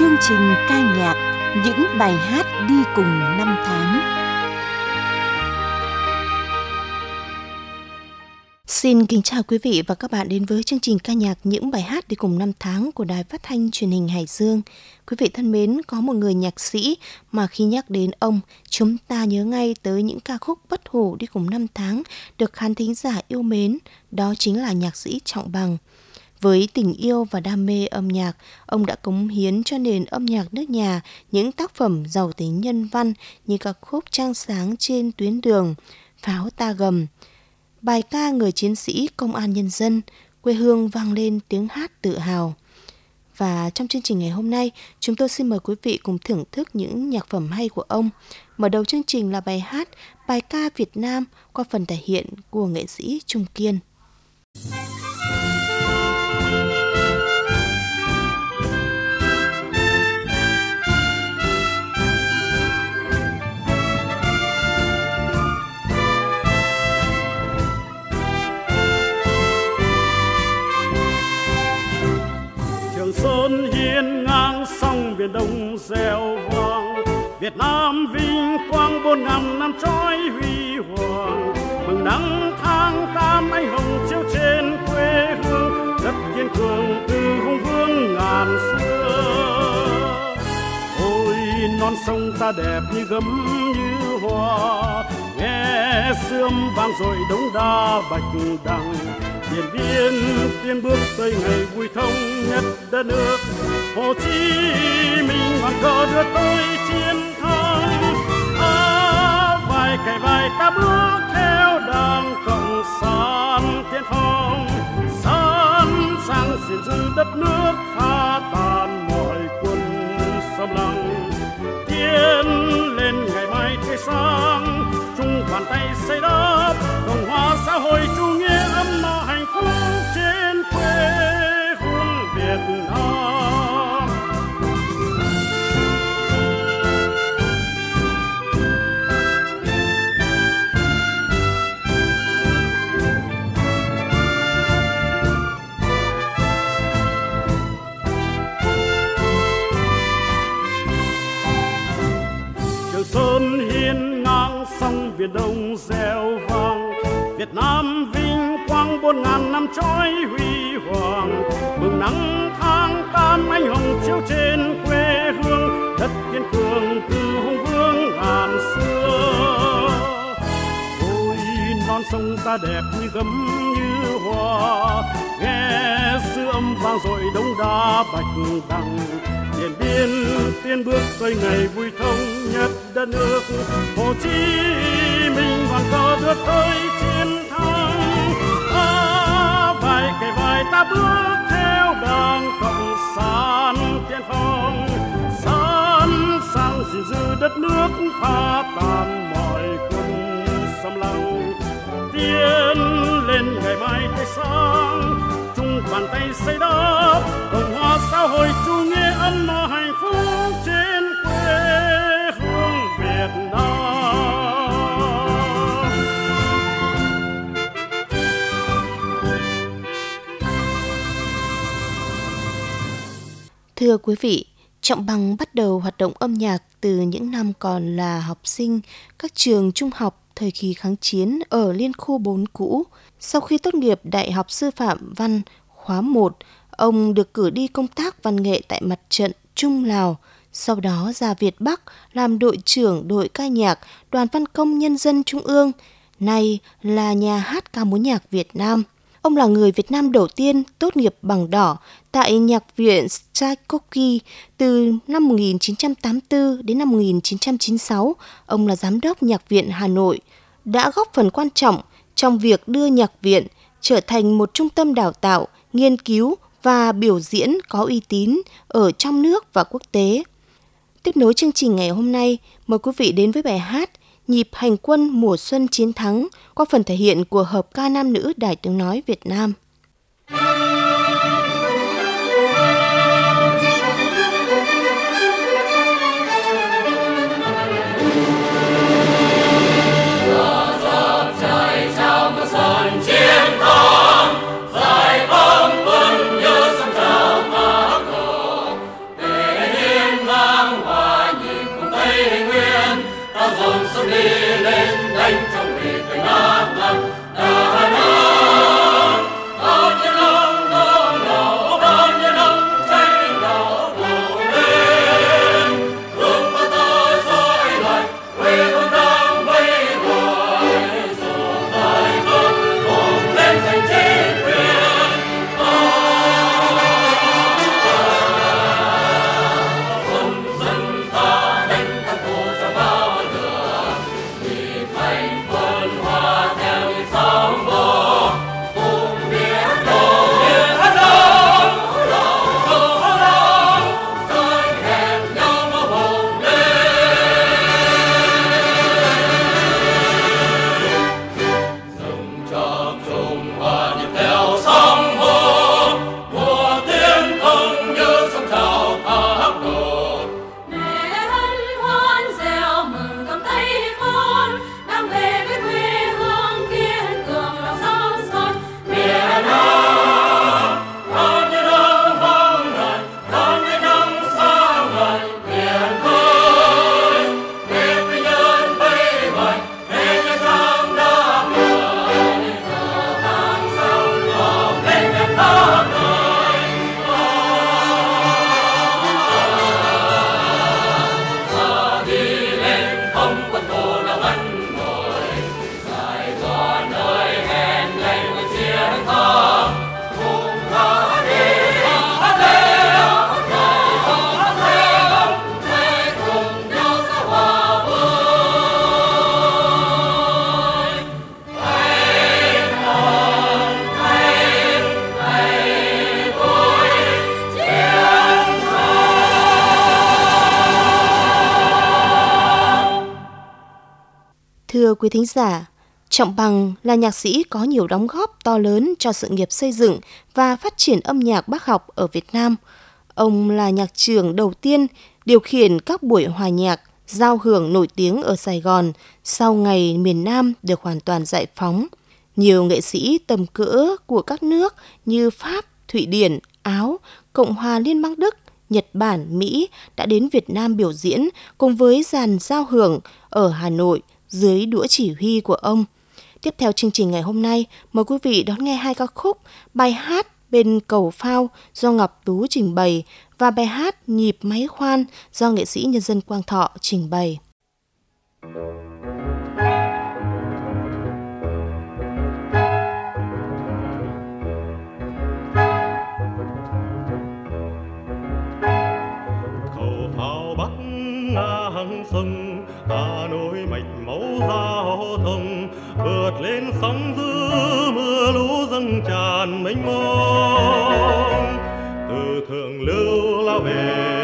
chương trình ca nhạc những bài hát đi cùng năm tháng. Xin kính chào quý vị và các bạn đến với chương trình ca nhạc những bài hát đi cùng năm tháng của Đài Phát thanh Truyền hình Hải Dương. Quý vị thân mến, có một người nhạc sĩ mà khi nhắc đến ông, chúng ta nhớ ngay tới những ca khúc bất hủ đi cùng năm tháng được khán thính giả yêu mến, đó chính là nhạc sĩ Trọng Bằng. Với tình yêu và đam mê âm nhạc, ông đã cống hiến cho nền âm nhạc nước nhà những tác phẩm giàu tính nhân văn như các khúc trang sáng trên tuyến đường, pháo ta gầm, bài ca người chiến sĩ công an nhân dân, quê hương vang lên tiếng hát tự hào. Và trong chương trình ngày hôm nay, chúng tôi xin mời quý vị cùng thưởng thức những nhạc phẩm hay của ông. Mở đầu chương trình là bài hát Bài ca Việt Nam qua phần thể hiện của nghệ sĩ Trung Kiên. sơn biển đông gieo vang. Việt Nam vinh quang bốn ngàn năm trói huy hoàng. Mừng nắng tháng tám anh hồng chiếu trên quê hương đất kiên cường từ hùng vương ngàn xưa. Ôi, non sông ta đẹp như gấm như hoa. Nghe sương vang rồi đống đa bạch đằng điện biên tiên bước xây ngày vui thống nhất đất nước. Hồ chí minh hoàng cờ đưa tôi chiến thắng. À, vài cày vai ta bước theo đảng cộng sản tiên phong. Sẵn sàng gìn giữ đất nước phá tan mọi quân xâm lăng. Tiến lên ngày mai tươi sáng bàn tay xây đắp cộng hòa xã hội chủ nghĩa ấm no hạnh phúc trên quê hương Việt Nam. Biển Đông gieo vang. Việt Nam vinh quang bốn ngàn năm trói huy hoàng. Mừng nắng tháng tám anh hồng chiếu trên quê hương. Đất kiên cường từ hùng vương ngàn xưa. Ôi, non sông ta đẹp như gấm như hoa. Nghe sư âm vang dội đông đa bạch đằng điện biên tiên bước tới ngày vui thống nhất đất nước. Hồ chí minh hoàng cờ đưa tới chiến thắng. À, vài cái vai ta bước theo đảng cộng sản tiên phong. Sẵn sàng gìn giữ đất nước phá tan mọi cung xâm lăng. Tiến lên ngày mai tươi sáng chung bàn tay xây đắp cộng hòa xã hội chủ nghĩa ấm no hạnh phúc trên quê hương Việt Nam. Thưa quý vị, Trọng Bằng bắt đầu hoạt động âm nhạc từ những năm còn là học sinh các trường trung học thời kỳ kháng chiến ở Liên khu 4 cũ. Sau khi tốt nghiệp Đại học Sư phạm Văn khóa 1, ông được cử đi công tác văn nghệ tại mặt trận Trung Lào, sau đó ra Việt Bắc làm đội trưởng đội ca nhạc Đoàn Văn công Nhân dân Trung ương, nay là nhà hát ca múa nhạc Việt Nam. Ông là người Việt Nam đầu tiên tốt nghiệp bằng đỏ tại Nhạc viện Tchaikovsky từ năm 1984 đến năm 1996. Ông là giám đốc Nhạc viện Hà Nội, đã góp phần quan trọng trong việc đưa Nhạc viện trở thành một trung tâm đào tạo, nghiên cứu và biểu diễn có uy tín ở trong nước và quốc tế. Tiếp nối chương trình ngày hôm nay, mời quý vị đến với bài hát Nhịp hành quân mùa xuân chiến thắng qua phần thể hiện của hợp ca nam nữ Đài tiếng nói Việt Nam. Quý thính giả, Trọng Bằng là nhạc sĩ có nhiều đóng góp to lớn cho sự nghiệp xây dựng và phát triển âm nhạc bác học ở Việt Nam. Ông là nhạc trưởng đầu tiên điều khiển các buổi hòa nhạc, giao hưởng nổi tiếng ở Sài Gòn sau ngày miền Nam được hoàn toàn giải phóng. Nhiều nghệ sĩ tầm cỡ của các nước như Pháp, Thụy Điển, Áo, Cộng hòa Liên bang Đức, Nhật Bản, Mỹ đã đến Việt Nam biểu diễn cùng với dàn giao hưởng ở Hà Nội, dưới đũa chỉ huy của ông. Tiếp theo chương trình ngày hôm nay, mời quý vị đón nghe hai ca khúc bài hát Bên cầu phao do Ngọc Tú trình bày và bài hát Nhịp máy khoan do nghệ sĩ nhân dân Quang Thọ trình bày. cầu phao bắc ngang sông giao thông vượt lên sóng dữ mưa lũ dâng tràn mênh mông. Từ thượng lưu lao về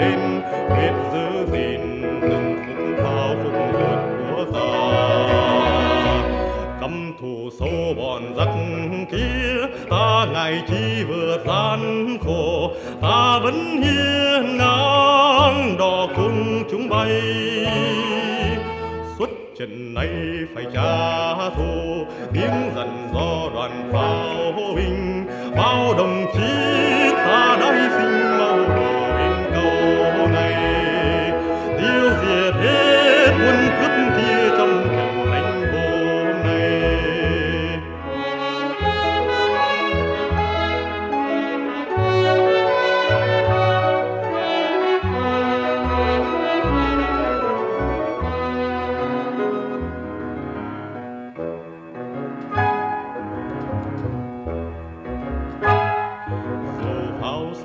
lên biết giữ gìn từng khúc pháo khúc lượt của ta. Căm thù sâu bọn giặc kia, ta ngày chi vừa gian khổ. Ta vẫn hiên ngang đò cùng chúng bay. Suốt trận này phải trả thù, tiếng dần do đoàn pháo binh bao đồng chí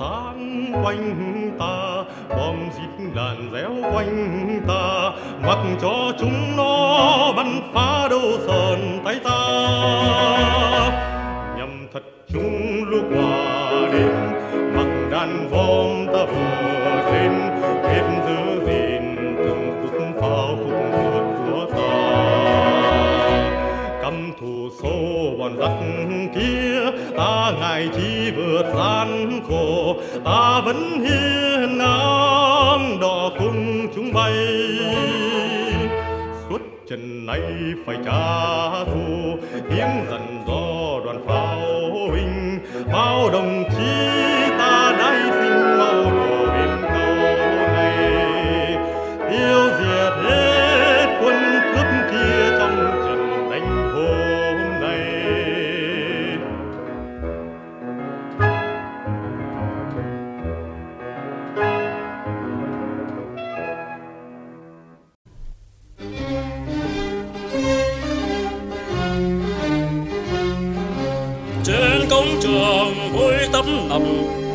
sáng quanh ta, bom rít đàn réo quanh ta. Mặc cho chúng nó bắn phá đâu sờn tay ta ngày chi vượt gian khổ, ta vẫn hiên ngang đỏ cùng chúng bay. Suốt trận này phải trả thù, tiếng dần do đoàn pháo binh bao đồng chí lầm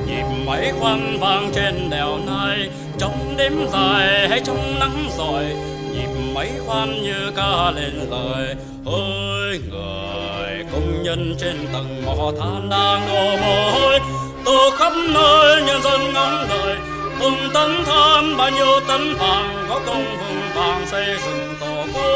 nhịp máy khoan vang trên đèo nai. Trong đêm dài hay trong nắng giỏi, nhịp máy khoan như ca lên lời. Ơi người, công nhân trên tầng mỏ than đang đổ mồ hôi từ khắp nơi nhân dân ngóng đợi từng tấn than, bao nhiêu tấn vàng, có công vững vàng xây dựng tổ quốc.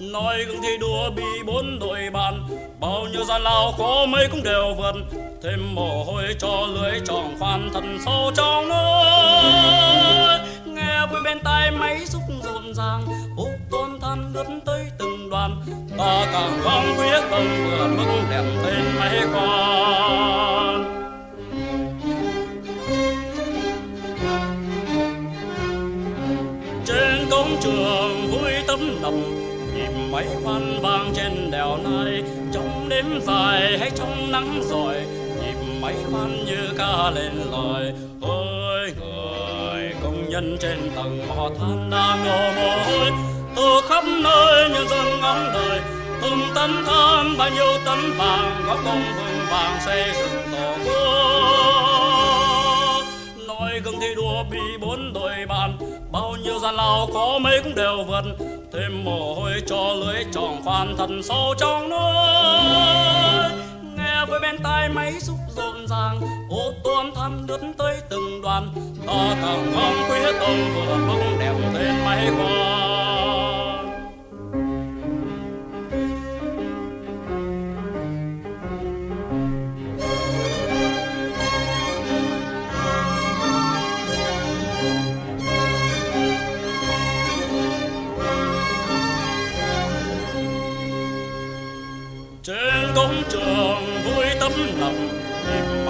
Nói gương thi đua bị bốn đội bạn bao nhiêu gian lao khó mấy cũng đều vượt, thêm mồ hôi cho lưới tròn khoan thần sâu trong nơi nghe vui bên tai máy xúc rộn ràng, úp tôn than lướt tới từng đoàn. Ta càng không quyết tâm vượt mức đẹp tên máy con trên công trường vui tấm lòng nhịp máy khoan vang trên đèo này trong đêm dài hay trong nắng giỏi nhịp máy khoan như ca lên lời. Ơi người, công nhân trên tầng mỏ than đang đổ mồ hôi từ khắp nơi nhân dân ngóng đợi từng tấn than, bao nhiêu tấn vàng, có công vững vàng xây dựng tổ quốc. Nói gương thi đua vì bốn đội bạn bao nhiêu gian lao có mấy cũng đều vượt, thêm mồ hôi cho lưới tròn khoan thật sâu trong nước. Nghe với bên tai máy xúc rộn ràng, ô tô thăm lướt tới từng đoàn. Ta càng không quyết ông vừa bóng đẹp thêm máy khoan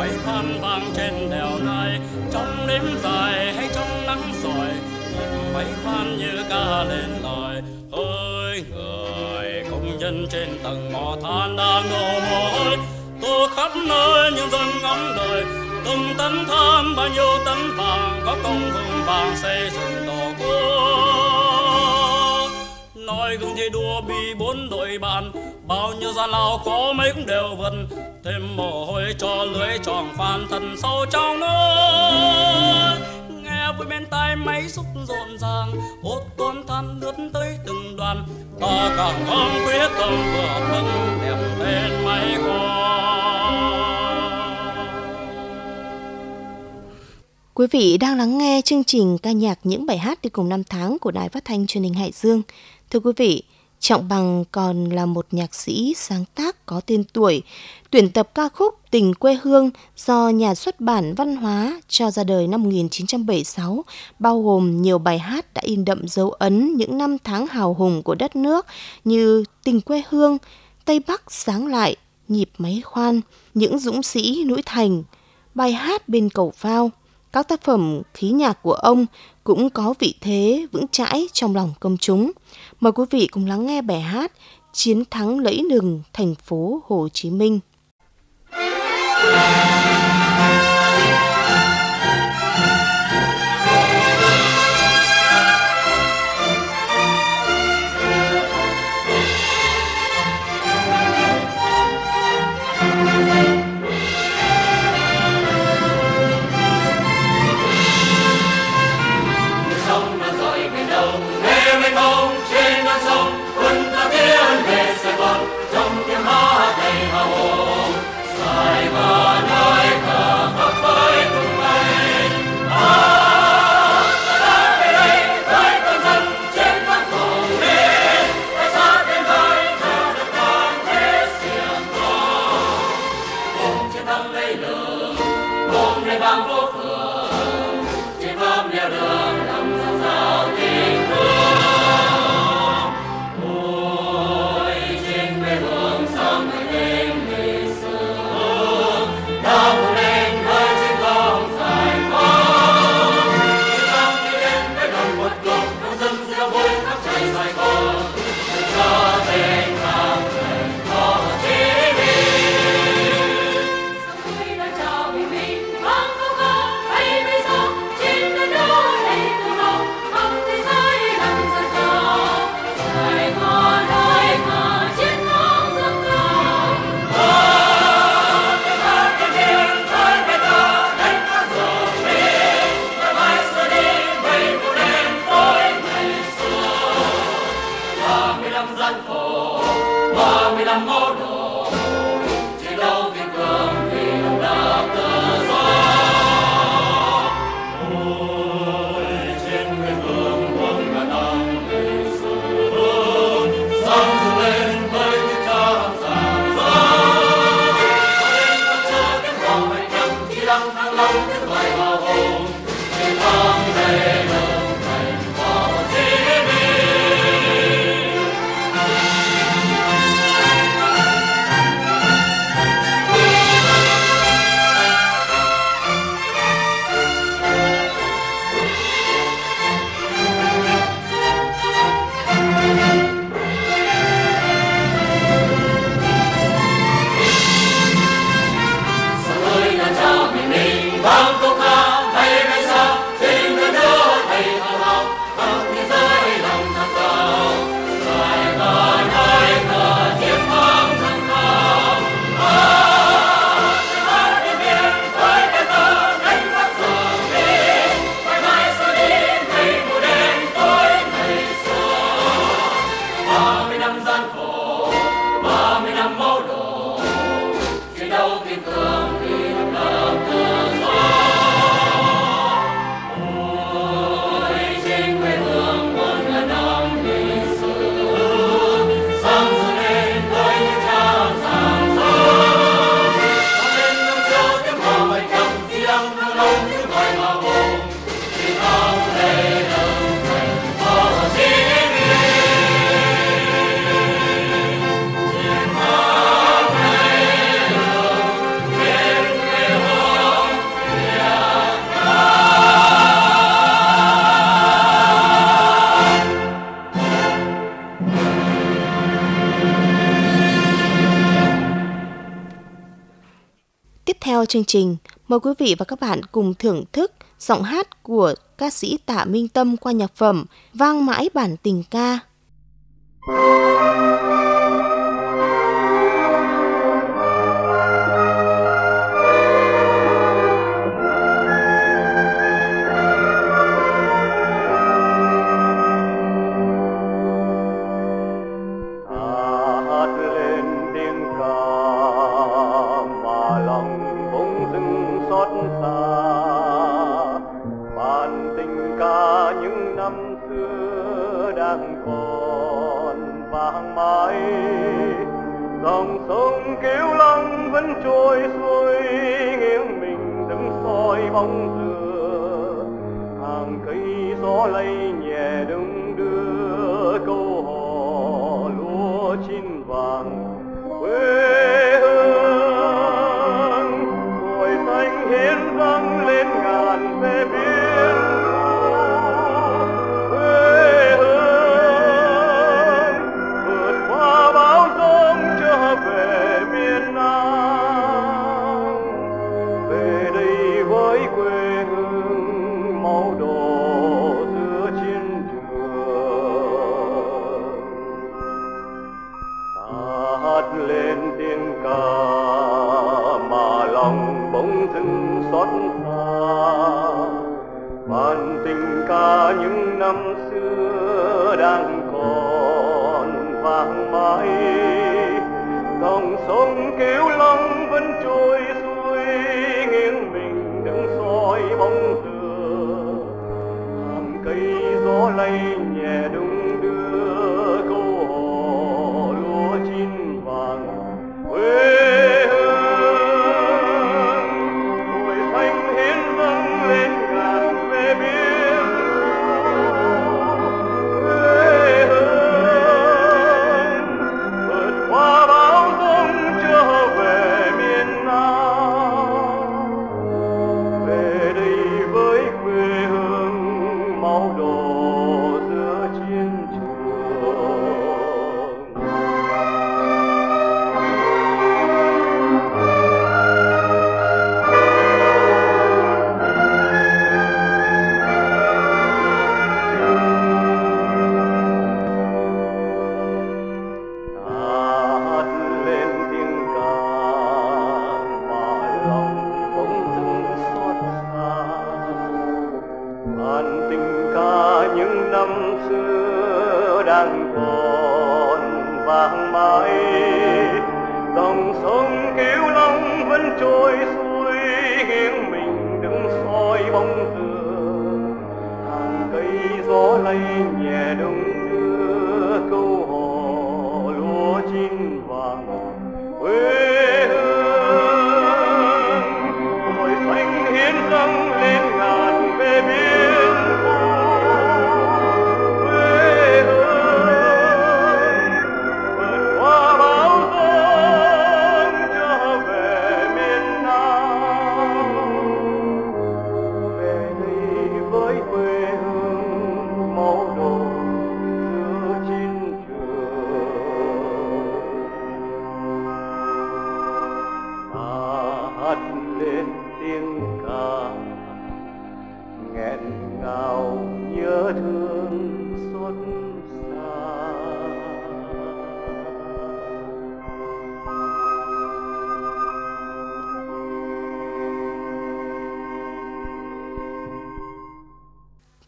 nhịp phan vang trên đèo nai trong đêm dài hay trong nắng giỏi nhịp máy khoan như ca lên lời ơi người, công nhân trên tầng mỏ than đang đổ mồ hôi từ khắp nơi những dân ngóng đời từng tấn than, bao nhiêu tấn vàng, có công vững vàng xây dựng tổ quốc. Nói gương thi đua bị bốn đội bạn bao nhiêu gian lao khó mấy cũng đều vần, thêm mồ hôi cho lưới tròn phan thần sâu trong nơi nghe vui bên tai máy xúc rộn ràng ốt tôn than lướt tới từng đoàn. Ta càng không quyết tâm vừa bước đẹp lên máy khoan Quý vị đang lắng nghe chương trình ca nhạc những bài hát đi cùng năm tháng của Đài Phát thanh Truyền hình Hải Dương. Thưa quý vị, Trọng Bằng còn là một nhạc sĩ sáng tác có tên tuổi, tuyển tập ca khúc Tình quê hương do nhà xuất bản văn hóa cho ra đời năm 1976, bao gồm nhiều bài hát đã in đậm dấu ấn những năm tháng hào hùng của đất nước như Tình quê hương, Tây Bắc sáng lại, Nhịp máy khoan, Những dũng sĩ núi thành, bài hát bên cầu phao. Các tác phẩm khí nhạc của ông cũng có vị thế vững chãi trong lòng công chúng. Mời quý vị cùng lắng nghe bài hát Chiến thắng lẫy lừng thành phố Hồ Chí Minh. sông theo chương trình, mời quý vị và các bạn cùng thưởng thức giọng hát của ca sĩ Tạ Minh Tâm qua nhạc phẩm Vang mãi bản tình ca. Thank. plain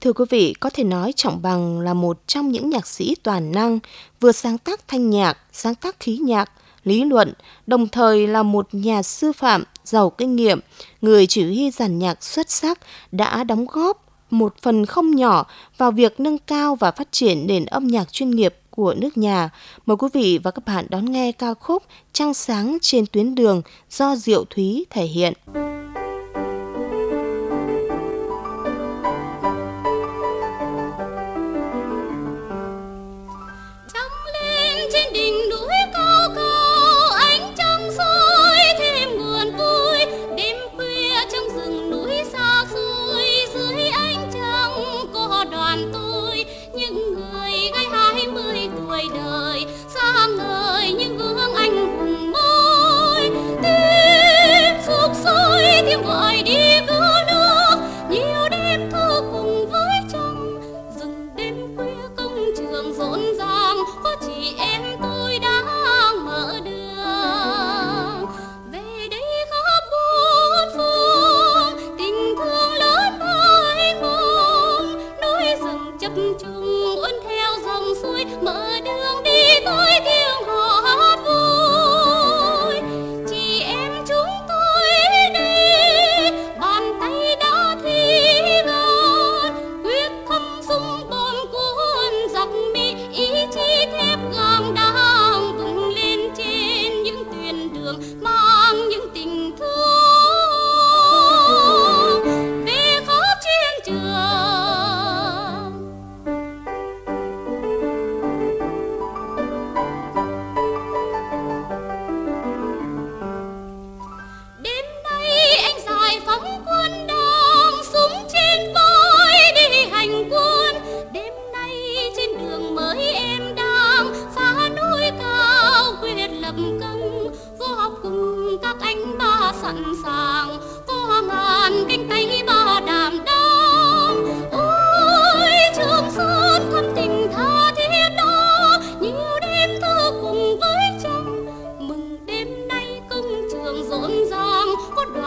Thưa quý vị, có thể nói Trọng Bằng là một trong những nhạc sĩ toàn năng, vừa sáng tác thanh nhạc, sáng tác khí nhạc, lý luận, đồng thời là một nhà sư phạm giàu kinh nghiệm, người chỉ huy giàn nhạc xuất sắc đã đóng góp một phần không nhỏ vào việc nâng cao và phát triển nền âm nhạc chuyên nghiệp của nước nhà. Mời quý vị và các bạn đón nghe ca khúc Trăng sáng trên tuyến đường do Diệu Thúy thể hiện.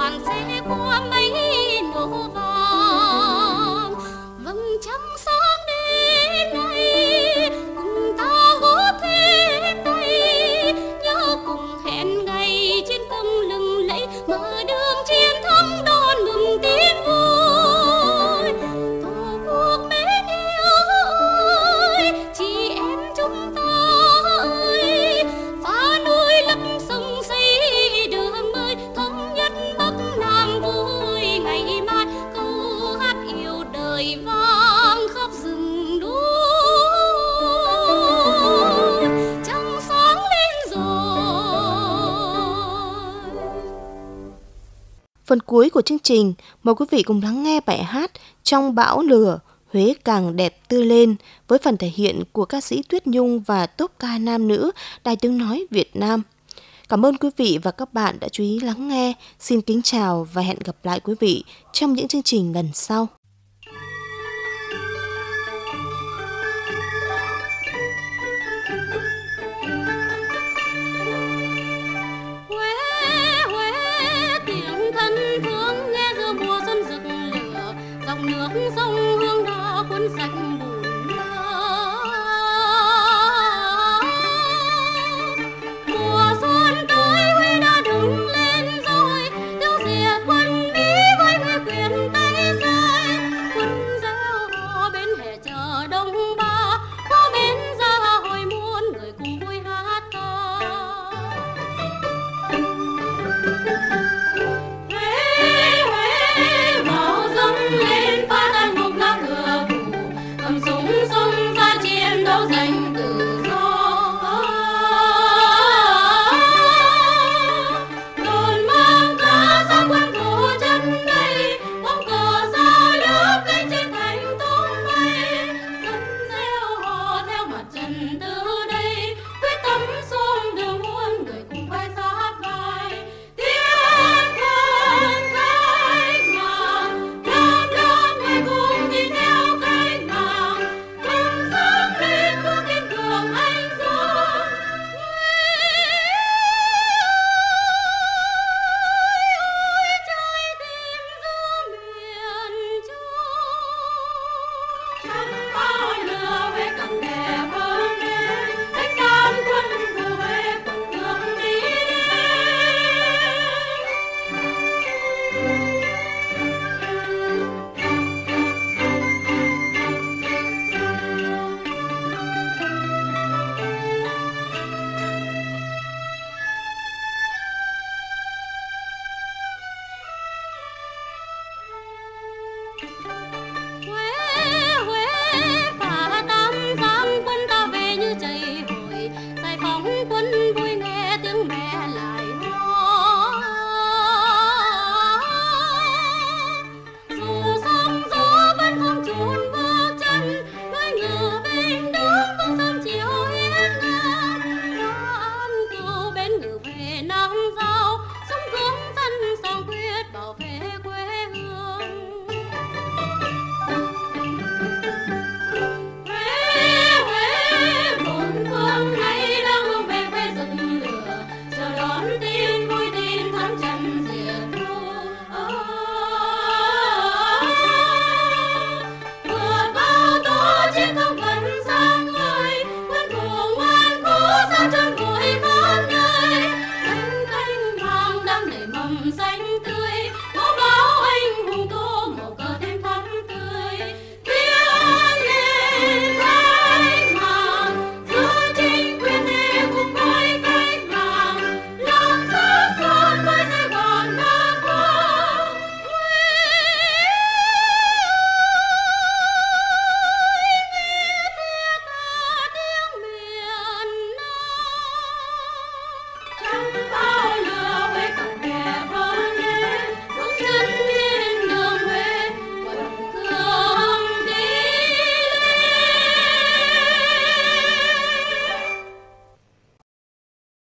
Sẽ 锅 phần cuối của chương trình, mời quý vị cùng lắng nghe bài hát Trong bão lửa, Huế càng đẹp tươi lên với phần thể hiện của ca sĩ Tuyết Nhung và tốp ca nam nữ Đài Tiếng Nói Việt Nam. Cảm ơn quý vị và các bạn đã chú ý lắng nghe. Xin kính chào và hẹn gặp lại quý vị trong những chương trình lần sau.